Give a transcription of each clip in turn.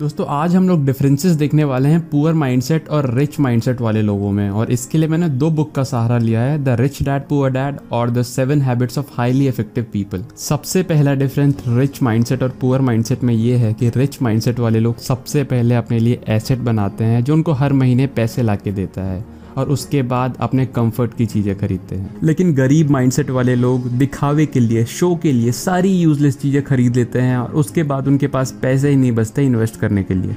दोस्तों, आज हम लोग डिफरेंसेस देखने वाले हैं पुअर माइंडसेट और रिच माइंडसेट वाले लोगों में। और इसके लिए मैंने दो बुक का सहारा लिया है the rich dad poor dad और the seven habits of highly effective people सबसे पहला डिफरेंस रिच माइंडसेट और पुअर माइंडसेट में ये है कि रिच माइंडसेट वाले लोग सबसे पहले अपने लिए एसेट बनाते हैं, जो उनको हर महीने पैसे ला देता है। और उसके बाद अपने कंफर्ट की चीज़ें खरीदते हैं। लेकिन गरीब माइंडसेट वाले लोग दिखावे के लिए शो के लिए सारी यूजलेस चीज़ें खरीद लेते हैं और उसके बाद उनके पास पैसे ही नहीं बचते इन्वेस्ट करने के लिए।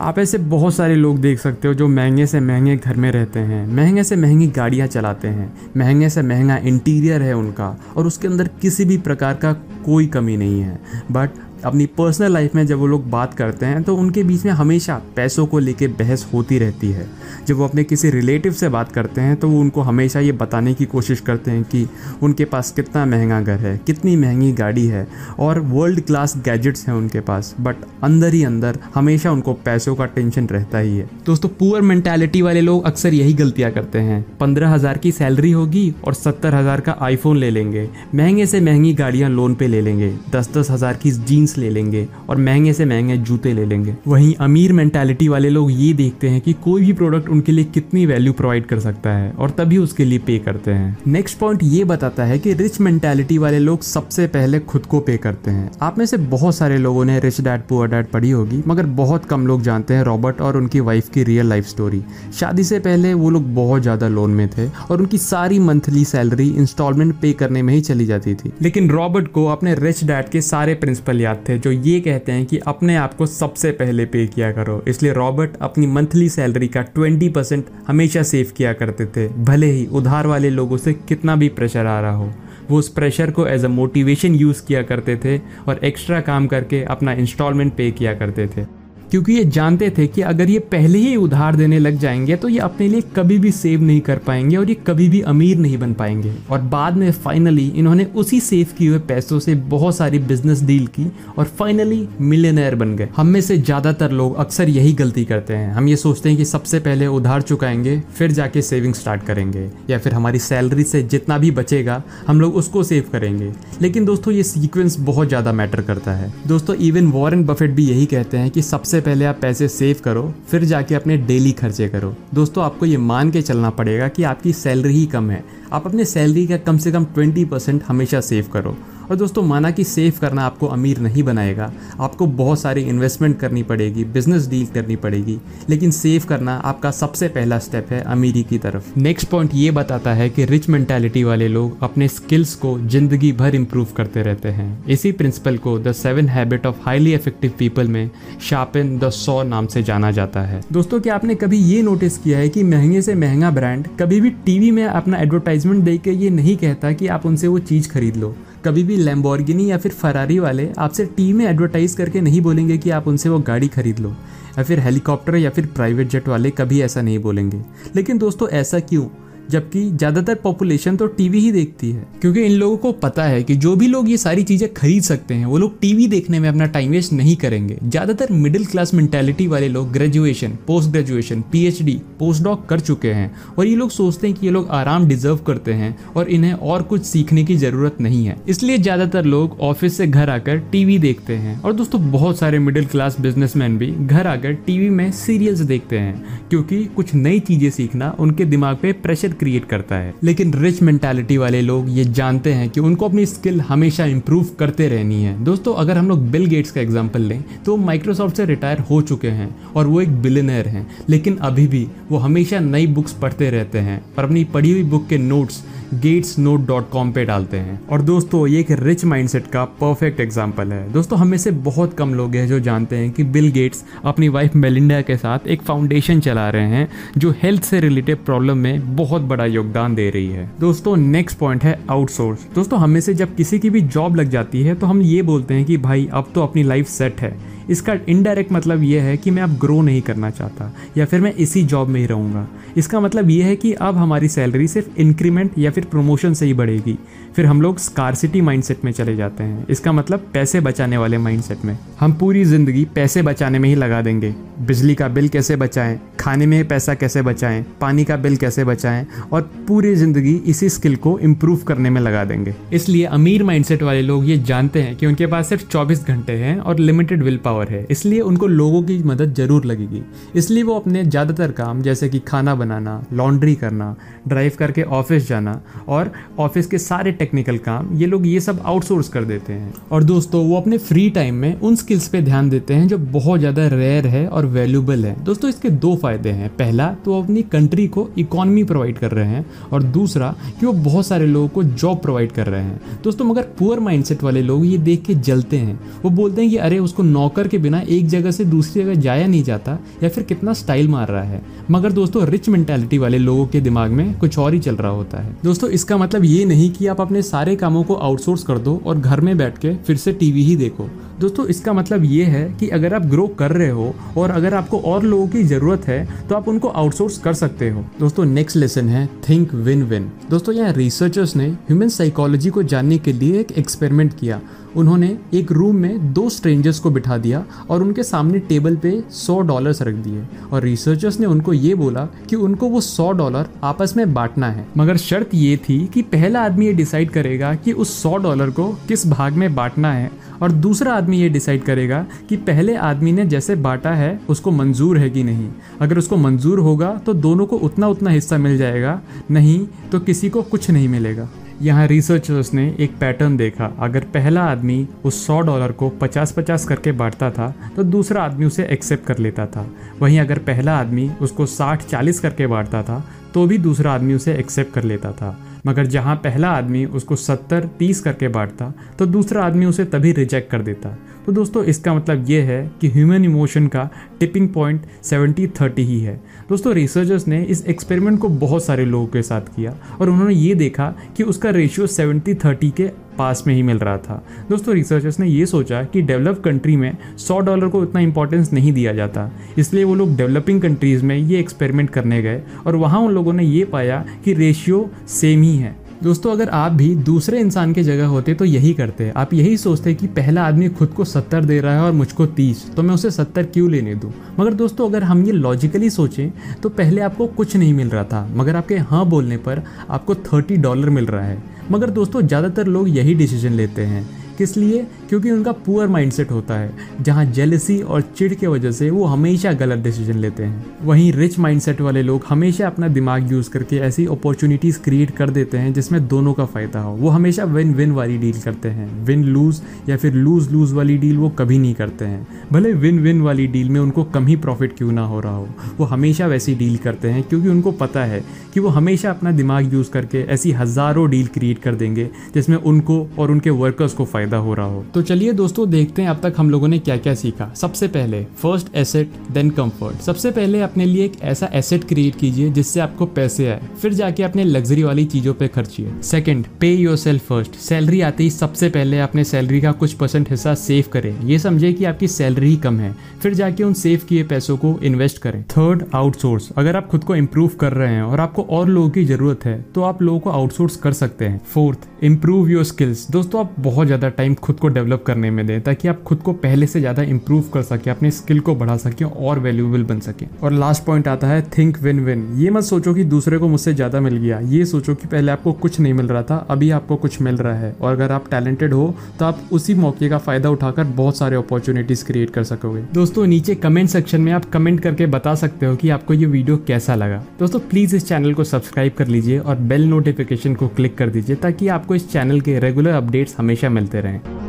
आप ऐसे बहुत सारे लोग देख सकते हो जो महँगे से महँगे घर में रहते हैं, महँगे से महँगी गाड़ियाँ चलाते हैं, महँगे से महँगा इंटीरियर है उनका और उसके अंदर किसी भी प्रकार का कोई कमी नहीं है। बट अपनी पर्सनल लाइफ में जब वो लोग बात करते हैं तो उनके बीच में हमेशा पैसों को लेके बहस होती रहती है। जब वो अपने किसी रिलेटिव से बात करते हैं तो वो उनको हमेशा ये बताने की कोशिश करते हैं कि उनके पास कितना महँगा घर है, कितनी महँगी गाड़ी है और वर्ल्ड क्लास गैजेट्स हैं उनके पास। बट अंदर ही अंदर हमेशा उनको पैसों का टेंशन रहता ही है। दोस्तों पुअर मैंटेलिटी वाले लोग अक्सर यही गलतियाँ करते हैं। पंद्रह हज़ार की सैलरी होगी और सत्तर हज़ार का आईफोन ले लेंगे। महँगे से महँगी गाड़ियाँ लोन पे ले लेंगे। दस दस हज़ार की जीन्स जीन्स ले लेंगे और महँगे से महँगे जूते ले लेंगे। वहीं अमीर मेंटालिटी वाले लोग ये देखते हैं कि कोई भी प्रोडक्ट उनके लिए कितनी वैल्यू प्रोवाइड कर सकता है और तभी उसके लिए पे करते हैं। नेक्स्ट पॉइंट ये बताता है कि रिच मेंटालिटी वाले लोग सबसे पहले खुद को पे करते हैं। आप में से बहुत सारे लोगों ने रिच डैड पुअर डैड पढ़ी होगी, मगर बहुत कम लोग जानते हैं रॉबर्ट और उनकी वाइफ की रियल लाइफ स्टोरी शादी से पहले वो लोग बहुत ज़्यादा लोन में थे और उनकी सारी मंथली सैलरी इंस्टॉलमेंट पे करने में ही चली जाती थी। लेकिन रॉबर्ट को अपने रिच डैड के सारे प्रिंसिपल याद थे जो ये कहते हैं कि अपने आप को सबसे पहले पे किया करो। इसलिए रॉबर्ट अपनी मंथली सैलरी का 20 परसेंट हमेशा सेव किया करते थे। भले ही उधार वाले लोगों से कितना भी प्रेशर आ रहा हो, वो उस प्रेशर को एज अ मोटिवेशन यूज़ किया करते थे और एक्स्ट्रा काम करके अपना इंस्टॉलमेंट पे किया करते थे। क्योंकि ये जानते थे कि अगर ये पहले ही उधार देने लग जाएँगे तो ये अपने लिए कभी भी सेव नहीं कर पाएँगे और ये कभी भी अमीर नहीं बन पाएँगे। और बाद में फाइनली इन्होंने उसी सेव किए हुए पैसों से बहुत सारी बिज़नेस डील की और फाइनली मिलियनर बन गए। हम में से ज़्यादातर लोग अक्सर यही गलती करते हैं। हम ये सोचते हैं कि सबसे पहले उधार चुकाएँगे, फिर जाके सेविंग स्टार्ट करेंगे या फिर हमारी सैलरी से जितना भी बचेगा, हम लोग उसको सेव करेंगे। लेकिन दोस्तों, ये सीक्वेंस बहुत ज़्यादा मैटर करता है। दोस्तों इवन वॉरेन बफेट भी यही कहते हैं कि सबसे पहले आप पैसे सेव करो, फिर जाके अपने डेली खर्चे करो। दोस्तों, आपको ये मान के चलना पड़ेगा कि आपकी सैलरी ही कम है। आप अपने सैलरी का कम से कम ट्वेंटी परसेंट हमेशा सेव करो। और दोस्तों, माना कि सेव करना आपको अमीर नहीं बनाएगा, आपको बहुत सारी इन्वेस्टमेंट करनी पड़ेगी बिज़नेस डील करनी पड़ेगी, लेकिन सेव करना आपका सबसे पहला स्टेप है अमीरी की तरफ़। नेक्स्ट पॉइंट ये बताता है कि रिच मेंटालिटी वाले लोग अपने स्किल्स को ज़िंदगी भर इम्प्रूव करते रहते हैं। इसी प्रिंसिपल को the seven habit of highly effective people में शार्पन द सौ नाम से जाना जाता है। दोस्तों, क्या आपने कभी ये नोटिस किया है कि महँगे से महँगा ब्रांड कभी भी टीवी में अपना एडवर्टाइजमेंट दे के ये नहीं कहता कि आप उनसे वो चीज़ खरीद लो। कभी भी लैम्बोर्गिनी या फिर फरारी वाले आपसे टी में एडवर्टाइज करके नहीं बोलेंगे कि आप उनसे वो गाड़ी खरीद लो। या फिर हेलीकॉप्टर या फिर प्राइवेट जेट वाले कभी ऐसा नहीं बोलेंगे। लेकिन दोस्तों, ऐसा क्यों? जबकि ज़्यादातर पॉपुलेशन तो टीवी ही देखती है। क्योंकि इन लोगों को पता है कि जो भी लोग ये सारी चीज़ें खरीद सकते हैं, वो लोग टीवी देखने में अपना टाइम वेस्ट नहीं करेंगे। ज़्यादातर मिडिल क्लास मेंटेलिटी वाले लोग graduation post graduation PhD post doc कर चुके हैं और ये लोग सोचते हैं कि ये लोग आराम डिजर्व करते हैं और इन्हें और कुछ सीखने की ज़रूरत नहीं है। इसलिए ज़्यादातर लोग ऑफ़िस से घर आकर टीवी देखते हैं और दोस्तों बहुत सारे मिडिल क्लास बिजनेसमैन भी घर आकर टीवी में सीरियल्स देखते हैं, क्योंकि कुछ नई चीज़ें सीखना उनके दिमाग पे प्रेशर क्रिएट करता है। लेकिन रिच मेंटालिटी वाले लोग ये जानते हैं कि उनको अपनी स्किल हमेशा इंप्रूव करते रहनी है। दोस्तों, अगर हम लोग बिल गेट्स का एग्ज़ाम्पल लें तो माइक्रोसॉफ्ट से रिटायर हो चुके हैं और वो एक बिलेनर हैं। लेकिन अभी भी वो हमेशा नई बुक्स पढ़ते रहते हैं और अपनी पढ़ी हुई बुक के notes gates note dot com पे डालते हैं। और दोस्तों, ये एक रिच माइंडसेट का परफेक्ट एग्ज़ाम्पल है। दोस्तों, हमें से बहुत कम लोग हैं जो जानते हैं कि बिल गेट्स अपनी वाइफ मेलिंडा के साथ एक फाउंडेशन चला रहे हैं, जो हेल्थ से रिलेटेड प्रॉब्लम में बहुत बड़ा योगदान दे रही है। दोस्तों नेक्स्ट पॉइंट है आउटसोर्स दोस्तों, हमें से जब किसी की भी जॉब लग जाती है तो हम ये बोलते हैं कि भाई, अब तो अपनी लाइफ सेट है। इसका इनडायरेक्ट मतलब ये है कि मैं अब ग्रो नहीं करना चाहता, या फिर मैं इसी जॉब में ही रहूँगा। इसका मतलब ये है कि अब हमारी सैलरी सिर्फ़ इंक्रीमेंट या फिर प्रमोशन से ही बढ़ेगी। फिर हम लोग स्कारसिटी माइंडसेट में चले जाते हैं। इसका मतलब पैसे बचाने वाले माइंडसेट में। हम पूरी ज़िंदगी पैसे बचाने में ही लगा देंगे। बिजली का बिल कैसे बचाएँ? खाने में पैसा कैसे बचाएँ? पानी का बिल कैसे बचाएँ? और पूरी ज़िंदगी इसी स्किल को इम्प्रूव करने में लगा देंगे। इसलिए अमीर माइंडसेट वाले लोग ये जानते हैं कि उनके पास सिर्फ़ 24 घंटे हैं और लिमिटेड विल पावर पावर है। इसलिए उनको लोगों की मदद ज़रूर लगेगी। इसलिए वो अपने ज़्यादातर काम, जैसे कि खाना बनाना लॉन्ड्री करना ड्राइव करके ऑफ़िस जाना और ऑफ़िस के सारे टेक्निकल काम, ये लोग ये सब आउटसोर्स कर देते हैं। और दोस्तों, वो अपने फ्री टाइम में उन स्किल्स पे ध्यान देते हैं जो बहुत ज़्यादा रेयर है और वैल्यूबल है। दोस्तों, इसके दो फ़ायदे हैं। पहला तो अपनी कंट्री को इकोनॉमी प्रोवाइड कर रहे हैं और दूसरा, कि वो बहुत सारे लोगों को जॉब प्रोवाइड कर रहे हैं। दोस्तों, मगर पुअर माइंडसेट वाले लोग ये देख के जलते हैं। वो बोलते हैं कि, अरे, उसको नौकर के बिना एक जगह से दूसरी जगह जाया नहीं जाता, या फिर कितना स्टाइल मार रहा है। मगर दोस्तों रिच मेंटेलिटी वाले लोगों के दिमाग में कुछ और ही चल रहा होता है। दोस्तों, इसका मतलब ये नहीं कि आप अपने सारे कामों को आउटसोर्स कर दो और घर में बैठ के फिर से टीवी ही देखो। दोस्तों, इसका मतलब ये है कि अगर आप ग्रो कर रहे हो और अगर आपको और लोगों की ज़रूरत है तो आप उनको आउटसोर्स कर सकते हो। दोस्तों नेक्स्ट लेसन है थिंक विन विन दोस्तों, यहाँ रिसर्चर्स ने ह्यूमन साइकोलॉजी को जानने के लिए एक एक्सपेरिमेंट किया। उन्होंने एक रूम में दो स्ट्रेंजर्स को बिठा दिया और उनके सामने टेबल पे सौ डॉलर्स रख दिए। और रिसर्चर्स ने उनको ये बोला कि उनको वो सौ डॉलर आपस में बांटना है। मगर शर्त ये थी कि पहला आदमी ये डिसाइड करेगा कि उस सौ डॉलर को किस भाग में बांटना है। और दूसरा आदमी ये डिसाइड करेगा कि पहले आदमी ने जैसे बांटा है, उसको मंजूर है कि नहीं। अगर उसको मंजूर होगा तो दोनों को उतना उतना हिस्सा मिल जाएगा। नहीं तो किसी को कुछ नहीं मिलेगा। यहाँ रिसर्चर्स ने एक पैटर्न देखा। अगर पहला आदमी उस 100 डॉलर को 50-50 करके बांटता था तो दूसरा आदमी उसे एक्सेप्ट कर लेता था। वहीं अगर पहला आदमी उसको 60-40 करके बांटता था तो भी दूसरा आदमी उसे एक्सेप्ट कर लेता था। मगर जहाँ पहला आदमी उसको 70-30 करके बांटता तो दूसरा आदमी उसे तभी रिजेक्ट कर देता। तो दोस्तों, इसका मतलब ये है कि ह्यूमन इमोशन का टिपिंग पॉइंट 70-30 ही है। दोस्तों रिसर्चर्स ने इस एक्सपेरिमेंट को बहुत सारे लोगों के साथ किया और उन्होंने ये देखा कि उसका रेशियो 70-30 के पास में ही मिल रहा था। दोस्तों रिसर्चर्स ने ये सोचा कि डेवलप कंट्री में 100 डॉलर को इतना इंपॉर्टेंस नहीं दिया जाता। इसलिए वो लोग डेवलपिंग कंट्रीज़ में ये एक्सपेरिमेंट करने गए और वहाँ उन लोगों ने ये पाया कि रेशियो सेम ही है। दोस्तों, अगर आप भी दूसरे इंसान के जगह होते तो यही करते। आप यही सोचते कि पहला आदमी खुद को सत्तर दे रहा है और मुझको तीस तो मैं उसे सत्तर क्यों लेने दूँ? मगर दोस्तों, अगर हम ये लॉजिकली सोचें तो पहले आपको कुछ नहीं मिल रहा था। मगर आपके हाँ बोलने पर आपको थर्टी डॉलर मिल रहा है। मगर दोस्तों ज़्यादातर लोग यही डिसीज़न लेते हैं। किस लिए? क्योंकि उनका पुअर माइंडसेट होता है, जहाँ जेलसी और चिड़ के वजह से वो हमेशा गलत डिसीज़न लेते हैं। वहीं रिच माइंडसेट वाले लोग हमेशा अपना दिमाग यूज़ करके ऐसी अपॉर्चुनिटीज़ क्रिएट कर देते हैं, जिसमें दोनों का फ़ायदा हो। वो हमेशा विन विन वाली डील करते हैं। विन लूज़ या फिर लूज़ लूज़ वाली डील वो कभी नहीं करते हैं। भले विन विन वाली डील में उनको कम ही प्रॉफिट क्यों ना हो रहा हो, वो हमेशा वैसी डील करते हैं, क्योंकि उनको पता है कि वो हमेशा अपना दिमाग यूज़ करके ऐसी हज़ारों डील क्रिएट कर देंगे, जिसमें उनको और उनके वर्कर्स को फ़ायदा हो रहा हो। तो चलिए दोस्तों, देखते हैं अब तक हम लोगों ने क्या क्या सीखा। सबसे पहले फ़र्स्ट एसेट देन कंफर्ट सबसे पहले अपने लिए एक ऐसा एसेट क्रिएट कीजिए जिससे आपको पैसे आए। फिर जाके अपने लग्जरी वाली चीज़ों पे खर्चिए। Second pay your self first salary आते ही सबसे पहले अपने सैलरी का कुछ परसेंट हिस्सा सेव करें। ये समझे कि आपकी सैलरी कम है। फिर जाके उन सेव किए पैसों को इन्वेस्ट करें। थर्ड आउटसोर्स अगर आप खुद को इम्प्रूव कर रहे हैं और आपको और लोगों की ज़रूरत है तो आप लोगों को आउटसोर्स कर सकते हैं। फोर्थ इम्प्रूव योर स्किल्स दोस्तों, आप बहुत ज़्यादा टाइम खुद को डेवलप करने में दें, ताकि आप खुद को पहले से ज़्यादा इंप्रूव कर सके, अपने स्किल को बढ़ा सके और वैल्यूएबल बन सके। और लास्ट पॉइंट आता है थिंक विन विन ये मत सोचो कि दूसरे को मुझसे ज़्यादा मिल गया। ये सोचो कि पहले आपको कुछ नहीं मिल रहा था, अभी आपको कुछ मिल रहा है। और अगर आप टैलेंटेड हो तो आप उसी मौके का फ़ायदा उठाकर बहुत सारे अपॉर्चुनिटीज़ क्रिएट कर सकोगे। दोस्तों, नीचे कमेंट सेक्शन में आप कमेंट करके बता सकते हो कि आपको ये वीडियो कैसा लगा। दोस्तों प्लीज़ इस चैनल को सब्सक्राइब कर लीजिए और बेल नोटिफिकेशन को क्लिक कर दीजिए, ताकि आपको इस चैनल के रेगुलर अपडेट्स हमेशा मिलते रहें